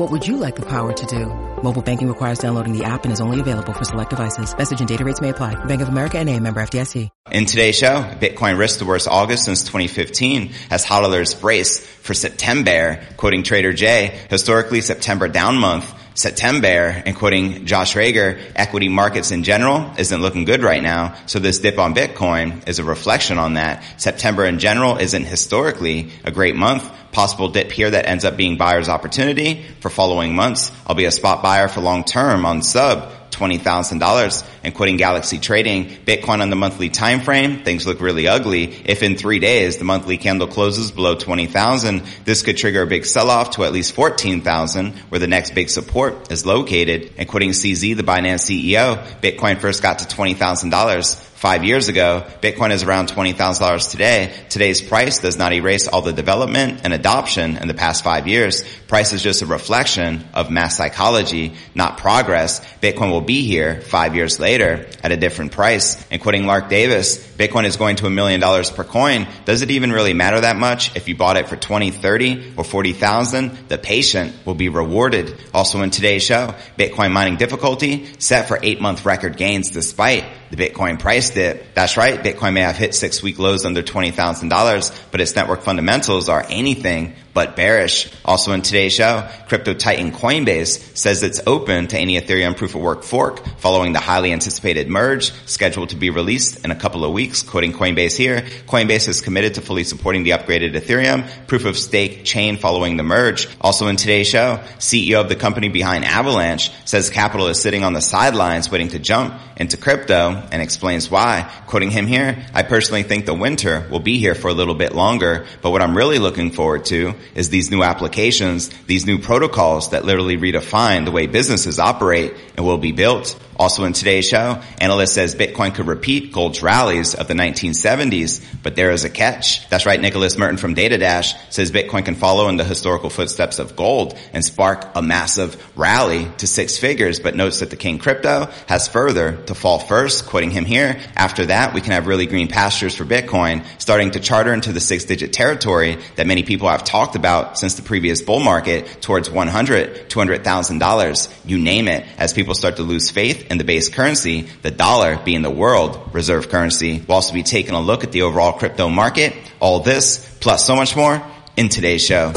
What would you like the power to do? Mobile banking requires downloading the app and is only available for select devices. Message and data rates may apply. Bank of America and a member FDIC. In today's show, Bitcoin risked the worst August since 2015 as hodlers brace for September, quoting Trader J. Historically, September down month September, and quoting Josh Rager, equity markets in general isn't looking good right now. So this dip on Bitcoin is a reflection on that. September in general isn't historically a great month. Possible dip here that ends up being buyer's opportunity for following months. I'll be a spot buyer for long term on sub. $20,000 and quoting Galaxy Trading, Bitcoin on the monthly time frame, things look really ugly. If in three days the monthly candle closes below 20,000, this could trigger a big sell-off to at least 14,000 where the next big support is located. And quoting CZ, the Binance CEO, Bitcoin first got to $20,000 five years ago. Bitcoin is around $20,000 today. Today's price does not erase all the development and adoption in the past five years. Price is just a reflection of mass psychology, not progress. Bitcoin will be here five years later at a different price. And quoting Lark Davis, Bitcoin is going to a million dollars per coin. Does it even really matter that much if you bought it for 20, 30 or 40,000? The patient will be rewarded. Also in today's show, Bitcoin mining difficulty set for eight month record gains despite the Bitcoin price dip. That's right. Bitcoin may have hit six week lows under $20,000, but its network fundamentals are anything but bearish. Also in today's show, crypto titan Coinbase says it's open to any Ethereum proof of work fork following the highly anticipated merge scheduled to be released in a couple of weeks. Quoting Coinbase here, Coinbase is committed to fully supporting the upgraded Ethereum proof of stake chain following the merge. Also in today's show, CEO of the company behind Avalanche says capital is sitting on the sidelines waiting to jump into crypto and explains why. Quoting him here, I personally think the winter will be here for a little bit longer, but what I'm really looking forward to is these new applications, these new protocols that literally redefine the way businesses operate and will be built. Also in today's show, analyst says Bitcoin could repeat gold's rallies of the 1970s, but there is a catch. That's right, Nicholas Merten from DataDash says Bitcoin can follow in the historical footsteps of gold and spark a massive rally to six figures, but notes that the king crypto has further to fall first, quoting him here. After that, we can have really green pastures for Bitcoin, starting to charter into the six digit territory that many people have talked about since the previous bull market towards 100, $200,000, you name it, as people start to lose faith in the base currency, the dollar being the world reserve currency. We'll also be taking a look at the overall crypto market, all this, plus so much more in today's show.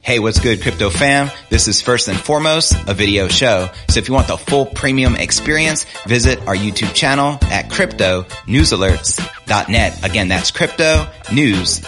Hey, what's good, crypto fam? This is first and foremost a video show. So if you want the full premium experience, visit our YouTube channel at cryptonewsalerts.net. Again, that's crypto news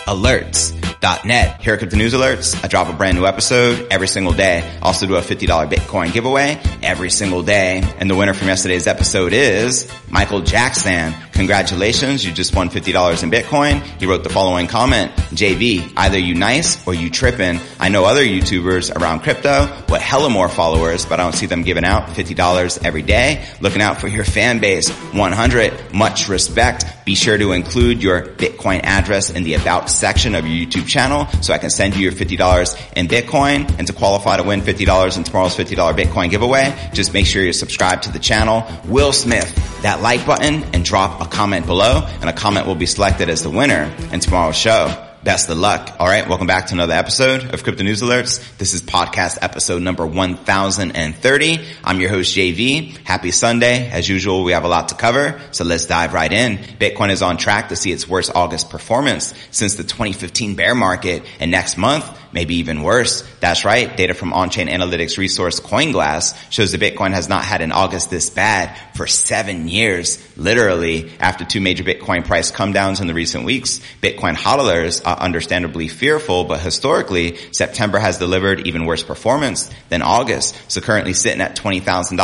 cryptonewsalerts.net. Here at Crypto News Alerts, I drop a brand new episode every single day. Also do a $50 Bitcoin giveaway every single day. And the winner from yesterday's episode is Michael Jackson. Congratulations, you just won $50 in Bitcoin. He wrote the following comment, JV, either you nice or you tripping. I know other YouTubers around crypto with hella more followers, but I don't see them giving out $50 every day. Looking out for your fan base. 100. Much respect. Be sure to include your Bitcoin address in the about section of your YouTube channel so I can send you your $50 in Bitcoin. And to qualify to win $50 in tomorrow's $50 Bitcoin giveaway, just make sure you're subscribed to the channel. Will Smith, that like button and drop a comment below and a comment will be selected as the winner in tomorrow's show best of luck. All right. Welcome back to another episode of Crypto News Alerts. This is podcast episode number 1030. I'm your host, JV. Happy Sunday. As usual, we have a lot to cover. So let's dive right in. Bitcoin is on track to see its worst August performance since the 2015 bear market. And next month, maybe even worse. That's right. Data from on-chain analytics resource CoinGlass shows that Bitcoin has not had an August this bad for seven years. Literally, after two major Bitcoin price come downs in the recent weeks, Bitcoin hodlers are understandably fearful, but historically, September has delivered even worse performance than August. So currently sitting at $20,000,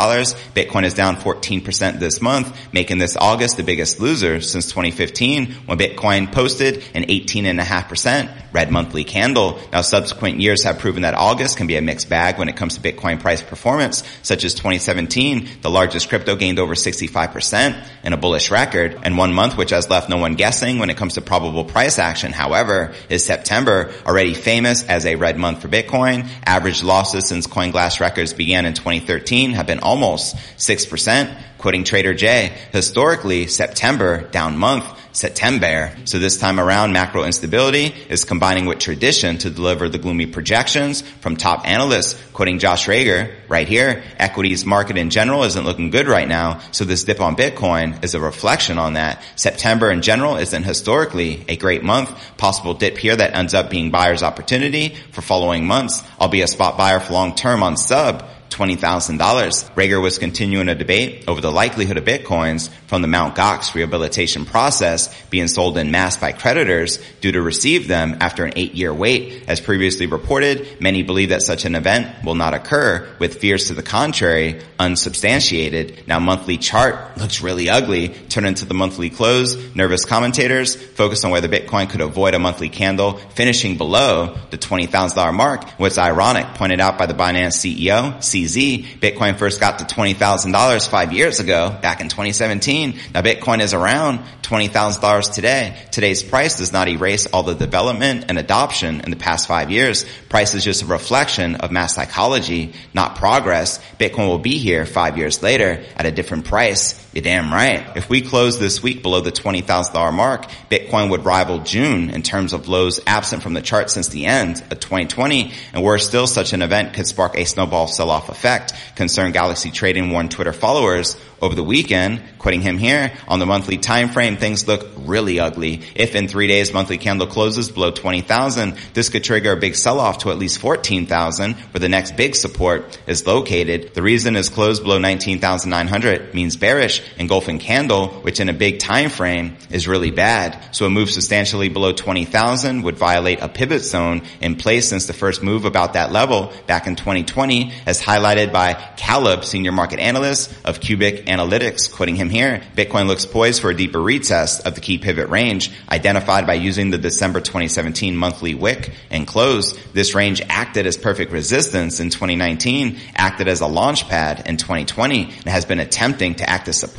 Bitcoin is down 14% this month, making this August the biggest loser since 2015 when Bitcoin posted an 18.5% red monthly candle. Now subsequent years have proven that August can be a mixed bag when it comes to Bitcoin price performance, such as 2017, the largest crypto gained over 65% in a bullish record, and one month which has left no one guessing when it comes to probable price action, however, is September, already famous as a red month for Bitcoin. Average losses since CoinGlass records began in 2013 have been almost 6%. Quoting Trader J, historically, September, down month, September. So this time around, macro instability is combining with tradition to deliver the gloomy projections from top analysts. Quoting Josh Rager, right here, equities market in general isn't looking good right now. So this dip on Bitcoin is a reflection on that. September in general isn't historically a great month. Possible dip here that ends up being buyer's opportunity for following months. I'll be a spot buyer for long term on sub $20,000. Rager was continuing a debate over the likelihood of bitcoins from the Mt. Gox rehabilitation process being sold in mass by creditors due to receive them after an eight year wait. As previously reported, many believe that such an event will not occur with fears to the contrary unsubstantiated. Now monthly chart looks really ugly. Turn into the monthly close. Nervous commentators focus on whether Bitcoin could avoid a monthly candle finishing below the $20,000 mark. What's ironic pointed out by the Binance CEO, CZ, Bitcoin first got to $20,000 five years ago back in 2017. Now Bitcoin is around $20,000 today. Today's price does not erase all the development and adoption in the past five years. Price is just a reflection of mass psychology, not progress. Bitcoin will be here five years later at a different price. You're damn right. If we close this week below the $20,000 mark, Bitcoin would rival June in terms of lows absent from the chart since the end of 2020. And worse still, such an event could spark a snowball sell-off effect. Concerned Galaxy Trading warned Twitter followers over the weekend, quoting him here, on the monthly time frame, things look really ugly. If in three days monthly candle closes below 20,000, this could trigger a big sell-off to at least 14,000, where the next big support is located. The reason is closed below 19,900 means bearish, engulfing candle, which in a big time frame is really bad. So a move substantially below 20,000 would violate a pivot zone in place since the first move about that level back in 2020, as highlighted by Caleb, senior market analyst of Cubic Analytics, quoting him here, Bitcoin looks poised for a deeper retest of the key pivot range identified by using the December 2017 monthly wick and close. This range acted as perfect resistance in 2019, acted as a launch pad in 2020, and has been attempting to act as support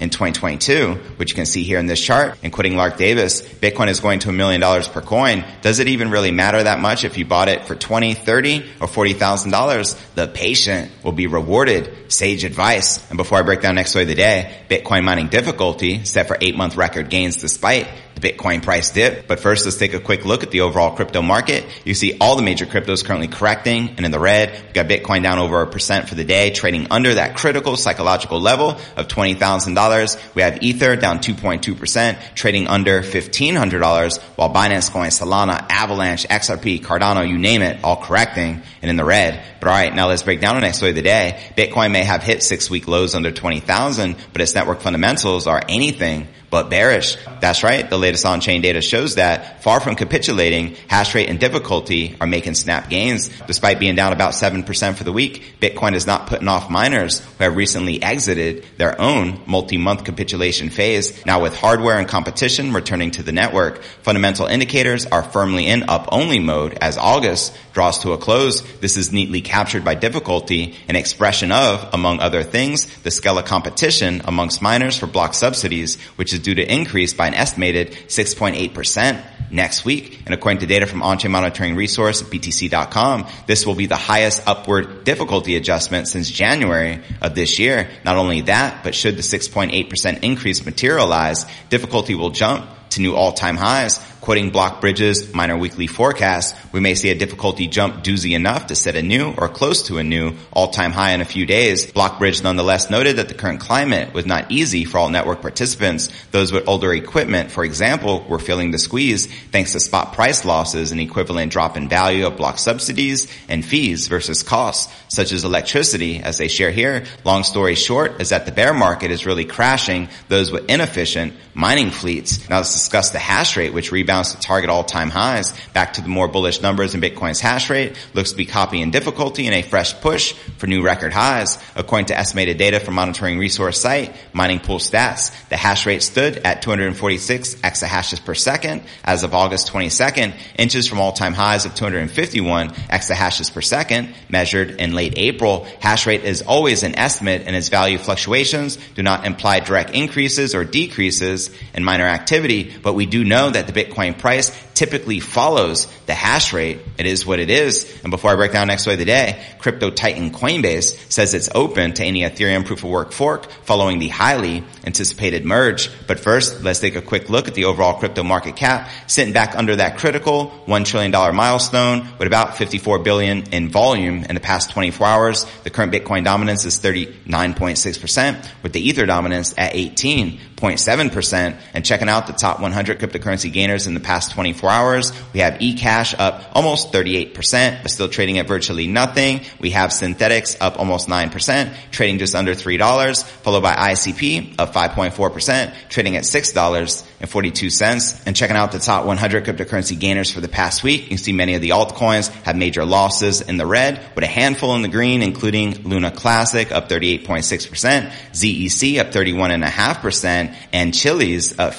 in 2022, which you can see here in this chart. And quoting Lark Davis, Bitcoin is going to a million dollars per coin. Does it even really matter that much if you bought it for 20, 30, or $40,000? The patient will be rewarded. Sage advice. And before I break down next story of the day, Bitcoin mining difficulty set for eight month record gains despite Bitcoin price dip. But first, let's take a quick look at the overall crypto market. You see all the major cryptos currently correcting and in the red. We got Bitcoin down over a percent for the day, trading under that critical psychological level of $20,000. We have Ether down 2.2%, trading under $1,500, while Binance Coin, Solana, Avalanche, XRP, Cardano, you name it, all correcting and in the red. But alright, now let's break down the next story of the day. Bitcoin may have hit six week lows under 20,000, but its network fundamentals are anything but bearish. That's right. The latest on-chain data shows that far from capitulating, hash rate and difficulty are making snap gains. Despite being down about 7% for the week, Bitcoin is not putting off miners who have recently exited their own multi-month capitulation phase. Now with hardware and competition returning to the network, fundamental indicators are firmly in up-only mode as August draws to a close. This is neatly captured by difficulty, an expression of, among other things, the scale of competition amongst miners for block subsidies, which is due to increase by an estimated 6.8% next week. And according to data from on-chain monitoring resource, BTC.com, this will be the highest upward difficulty adjustment since January of this year. Not only that, but should the 6.8% increase materialize, difficulty will jump to new all-time highs. Quoting Block Bridges' minor weekly forecast, we may see a difficulty jump doozy enough to set a new or close to a new all-time high in a few days. Blockbridge nonetheless noted that the current climate was not easy for all network participants. Those with older equipment, for example, were feeling the squeeze thanks to spot price losses and equivalent drop in value of block subsidies and fees versus costs, such as electricity, as they share here. Long story short is that the bear market is really crashing those with inefficient mining fleets. Now let's discuss the hash rate, which to target all-time highs. Back to the more bullish numbers in Bitcoin's hash rate. Looks to be copying difficulty in a fresh push for new record highs. According to estimated data from monitoring resource site, Mining Pool Stats, the hash rate stood at 246 exahashes per second as of August 22nd, inches from all-time highs of 251 exahashes per second measured in late April. Hash rate is always an estimate and its value fluctuations do not imply direct increases or decreases in miner activity, but we do know that the Bitcoin price typically follows the hash rate. It is what it is. And before I break down next way of the day, crypto titan Coinbase says it's open to any Ethereum proof of work fork following the highly anticipated merge. But first, let's take a quick look at the overall crypto market cap sitting back under that critical $1 trillion milestone with about 54 billion in volume in the past 24 hours. The current Bitcoin dominance is 39.6% with the Ether dominance at 18. 0.7%. And checking out the top 100 cryptocurrency gainers in the past 24 hours, we have eCash up almost 38%, but still trading at virtually nothing. We have Synthetix up almost 9%, trading just under $3, followed by ICP up 5.4%, trading at $6.42. And checking out the top 100 cryptocurrency gainers for the past week, you can see many of the altcoins have major losses in the red, with a handful in the green, including Luna Classic up 38.6%, ZEC up 31.5%, and Chiliz up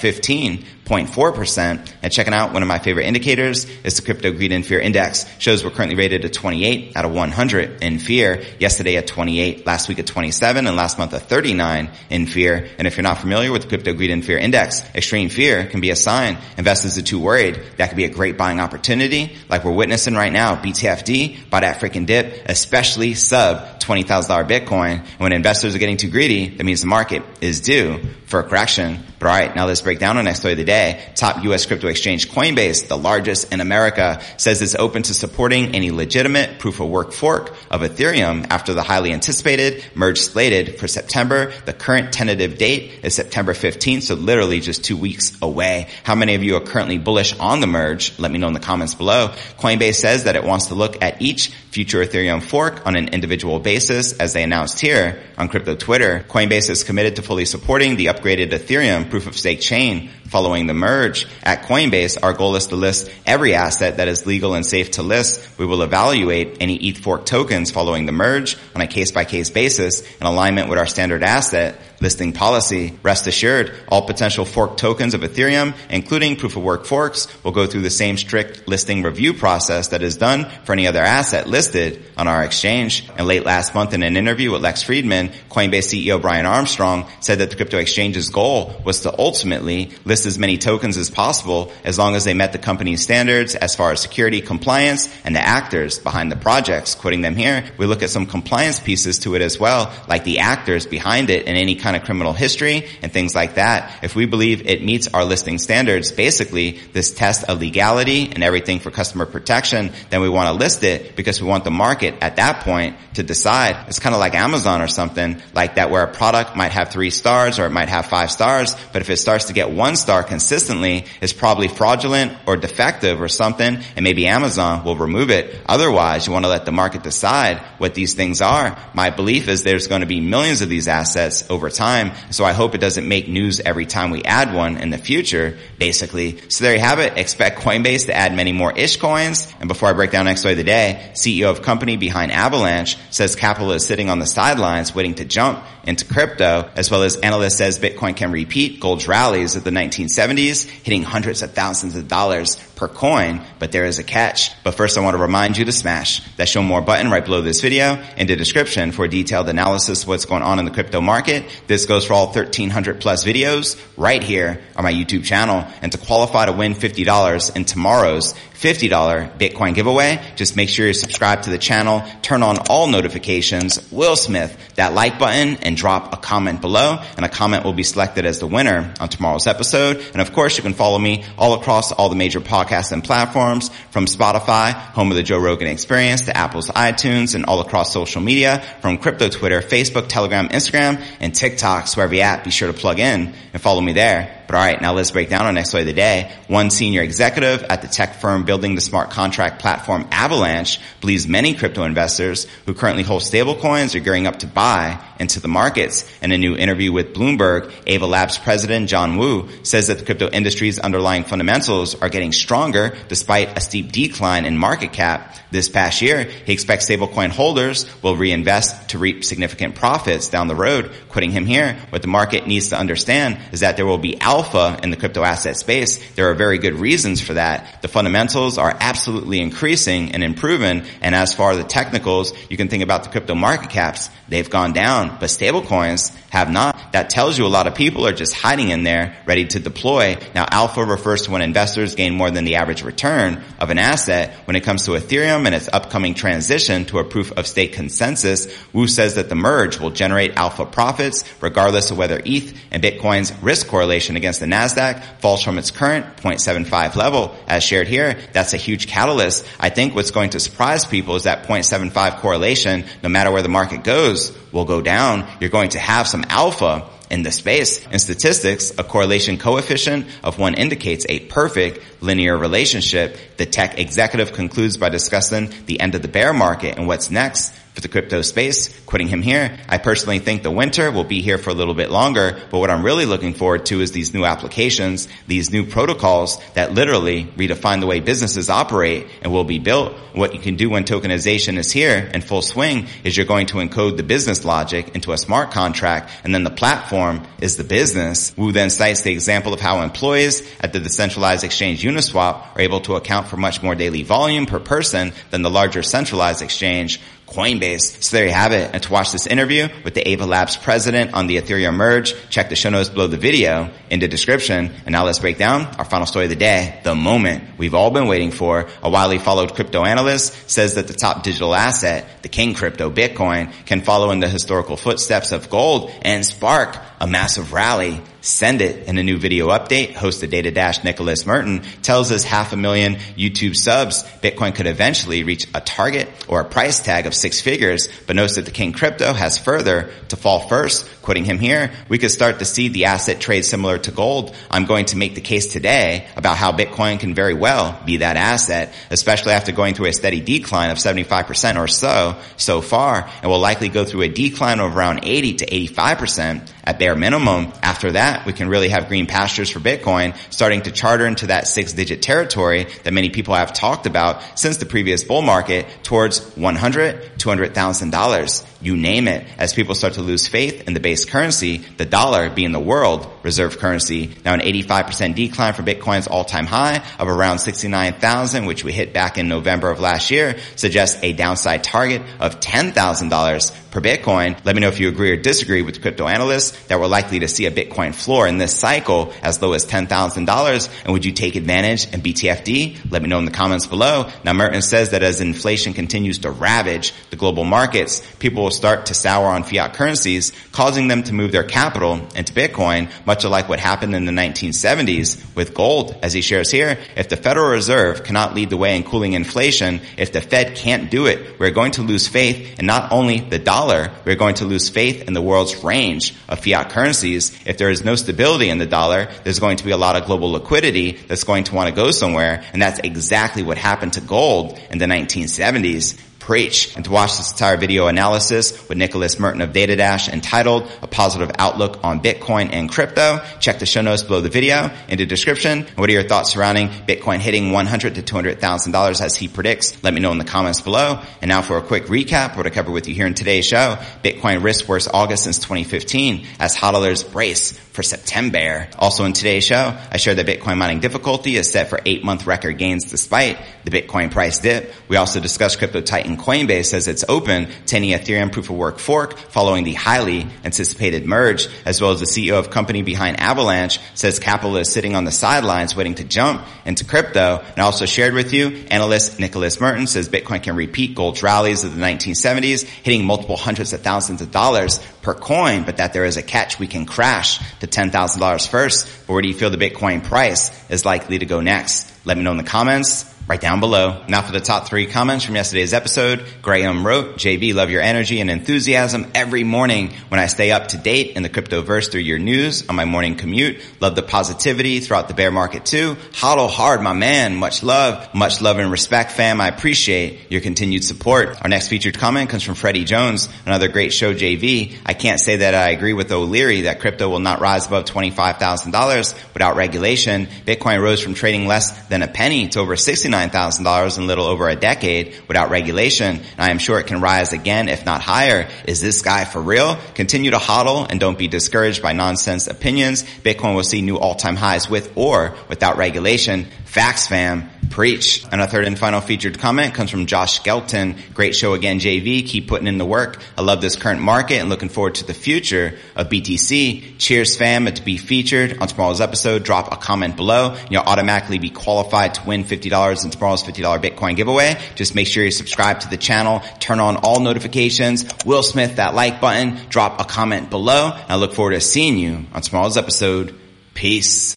15.4%. And checking out one of my favorite indicators is the crypto greed and fear index. Shows we're currently rated at 28 out of 100 in fear. Yesterday at 28, last week at 27, and last month at 39 in fear. And if you're not familiar with the crypto greed and fear index, extreme fear can be a sign investors are too worried. That could be a great buying opportunity, like we're witnessing right now. BTFD, buy that freaking dip, especially sub $20,000 Bitcoin. And when investors are getting too greedy, that means the market is due for a correction. But alright, now let's break down our next story of the day. Top US crypto exchange Coinbase, the largest in America, says it's open to supporting any legitimate proof of work fork of Ethereum after the highly anticipated merge slated for September. The current tentative date is September 15th, so literally just two weeks away. How many of you are currently bullish on the merge? Let me know in the comments below. Coinbase says that it wants to look at each future Ethereum fork on an individual basis as they announced here on crypto Twitter. Coinbase is committed to fully supporting the upgraded Ethereum proof of stake chain following the merge. At Coinbase, our goal is to list every asset that is legal and safe to list. We will evaluate any ETH fork tokens following the merge on a case by case basis in alignment with our standard asset listing policy. Rest assured, all potential fork tokens of Ethereum, including proof of work forks, will go through the same strict listing review process that is done for any other asset listed on our exchange. And late last month in an interview with Lex Fridman, Coinbase CEO Brian Armstrong said that the crypto exchange's goal was to ultimately list as many tokens as possible as long as they met the company's standards as far as security, compliance, and the actors behind the projects. Quoting them here, we look at some compliance pieces to it as well, like the actors behind it and any kind of criminal history and things like that. If we believe it meets our listing standards, basically this test of legality and everything for customer protection, then we want to list it because we want the market at that point to decide. It's kind of like Amazon or something like that where a product might have three stars or it might have five stars, but if it starts to get one star consistently, it's probably fraudulent or defective or something and maybe Amazon will remove it. Otherwise, you want to let the market decide what these things are. My belief is there's going to be millions of these assets over time. So I hope it doesn't make news every time we add one in the future, basically. So there you have it. Expect Coinbase to add many more ish coins. And before I break down next of the day, CEO of company behind Avalanche says capital is sitting on the sidelines waiting to jump into crypto, as well as analyst says Bitcoin can repeat gold's rallies of the 1970s, hitting hundreds of thousands of dollars per coin, but there is a catch. But first I want to remind you to smash that show more button right below this video in the description for a detailed analysis of what's going on in the crypto market. This goes for all 1300 plus videos right here on my YouTube channel. And to qualify to win $50 in tomorrow's $50 Bitcoin giveaway. Just make sure you're subscribed to the channel, turn on all notifications, Will Smith, that like button, and drop a comment below. And a comment will be selected as the winner on tomorrow's episode. And of course, you can follow me all across all the major podcasts and platforms from Spotify, home of the Joe Rogan experience, to Apple's iTunes, and all across social media from crypto Twitter, Facebook, Telegram, Instagram, and TikTok. So every app, be sure to plug in and follow me there. But all right, now let's break down our next way of the day. One senior executive at the tech firm building the smart contract platform Avalanche believes many crypto investors who currently hold stablecoins are gearing up to buy into the markets. In a new interview with Bloomberg, Ava Labs president John Wu says that the crypto industry's underlying fundamentals are getting stronger despite a steep decline in market cap this past year. He expects stablecoin holders will reinvest to reap significant profits down the road. Quitting him here, what the market needs to understand is that there will be alpha in the crypto asset space. There are very good reasons for that. The fundamentals are absolutely increasing and improving. And as far as the technicals, you can think about the crypto market caps. They've gone down, but stablecoins have not. That tells you a lot of people are just hiding in there ready to deploy. Now alpha refers to when investors gain more than the average return of an asset. When it comes to Ethereum and its upcoming transition to a proof of stake consensus, Wu says that the merge will generate alpha profits regardless of whether ETH and Bitcoin's risk correlation against the NASDAQ falls from its current 0.75 level. As shared here, that's a huge catalyst. I think what's going to surprise people is that 0.75 correlation, no matter where the market goes, will go down. You're going to have some alpha in the space. In statistics, a correlation coefficient of one indicates a perfect linear relationship. The tech executive concludes by discussing the end of the bear market and what's next for the crypto space, quitting him here. I personally think the winter will be here for a little bit longer, but what I'm really looking forward to is these new applications, these new protocols that literally redefine the way businesses operate and will be built. What you can do when tokenization is here in full swing is you're going to encode the business logic into a smart contract and then the platform is the business. Wu then cites the example of how employees at the decentralized exchange Uniswap are able to account for much more daily volume per person than the larger centralized exchange Coinbase. So there you have it. And to watch this interview with the Ava Labs president on the Ethereum merge, check the show notes below the video in the description. And now let's break down our final story of the day, the moment we've all been waiting for. A widely followed crypto analyst says that the top digital asset, the king crypto Bitcoin, can follow in the historical footsteps of gold and spark a massive rally. Send it in a new video update. Host of Data Dash Nicholas Merten tells us half a million YouTube subs. Bitcoin could eventually reach a target or a price tag of six figures, but notes that the King Crypto has further to fall first. Quitting him here, we could start to see the asset trade similar to gold. I'm going to make the case today about how Bitcoin can very well be that asset, especially after going through a steady decline of 75% or so so far, and will likely go through a decline of around 80 to 85% at bare minimum. After that, we can really have green pastures for Bitcoin starting to charter into that six digit territory that many people have talked about since the previous bull market towards 100, $200,000. You name it. As people start to lose faith in the base currency, the dollar being the world reserve currency. Now an 85% decline for Bitcoin's all-time high of around 69,000, which we hit back in November of last year, suggests a downside target of $10,000 per Bitcoin. Let me know if you agree or disagree with crypto analysts that we're likely to see a Bitcoin floor in this cycle as low as $10,000. And would you take advantage in BTFD? Let me know in the comments below. Now Merten says that as inflation continues to ravage the global markets, people will start to sour on fiat currencies, causing them to move their capital into Bitcoin, much like what happened in the 1970s with gold. As he shares here, if the Federal Reserve cannot lead the way in cooling inflation, if the Fed can't do it, we're going to lose faith in not only the dollar, dollar, we're going to lose faith in the world's range of fiat currencies. If there is no stability in the dollar, there's going to be a lot of global liquidity that's going to want to go somewhere. And that's exactly what happened to gold in the 1970s preach. And to watch this entire video analysis with Nicholas Merten of DataDash entitled A Positive Outlook on Bitcoin and Crypto, check the show notes below the video in the description. What are your thoughts surrounding Bitcoin hitting 100 to $200,000 as he predicts? Let me know in the comments below. And now for a quick recap, what I cover with you here in today's show. Bitcoin risk worst August since 2015 as hodlers brace for September. Also in today's show, I share that Bitcoin mining difficulty is set for eight month record gains despite the Bitcoin price dip. We also discuss crypto titan Coinbase says it's open to any Ethereum proof of work fork following the highly anticipated merge, as well as the CEO of company behind Avalanche says capital is sitting on the sidelines waiting to jump into crypto. And also shared with you, analyst Nicholas Merten says Bitcoin can repeat gold's rallies of the 1970s, hitting multiple hundreds of thousands of dollars per coin, but that there is a catch. We can crash to $10,000 first. But where do you feel the Bitcoin price is likely to go next? Let me know in the comments right down below. Now for the top three comments from yesterday's episode. Graham wrote, JV, love your energy and enthusiasm every morning when I stay up to date in the cryptoverse through your news on my morning commute. Love the positivity throughout the bear market too. Hodl hard, my man. Much love. Much love and respect, fam. I appreciate your continued support. Our next featured comment comes from Freddie Jones, another great show, JV. I can't say that I agree with O'Leary that crypto will not rise above $25,000 without regulation. Bitcoin rose from trading less than a penny to over 69 $69,000 in a little over a decade without regulation. And I am sure it can rise again, if not higher. Is this guy for real? Continue to hodl and don't be discouraged by nonsense opinions. Bitcoin will see new all-time highs with or without regulation. Facts fam. Preach. And a third and final featured comment comes from Josh Skelton. Great show again, JV. Keep putting in the work. I love this current market and looking forward to the future of BTC. Cheers, fam. To be featured on tomorrow's episode, drop a comment below. And you'll automatically be qualified to win $50 in tomorrow's $50 Bitcoin giveaway. Just make sure you subscribe to the channel, turn on all notifications. Will Smith, that like button, drop a comment below. And I look forward to seeing you on tomorrow's episode. Peace.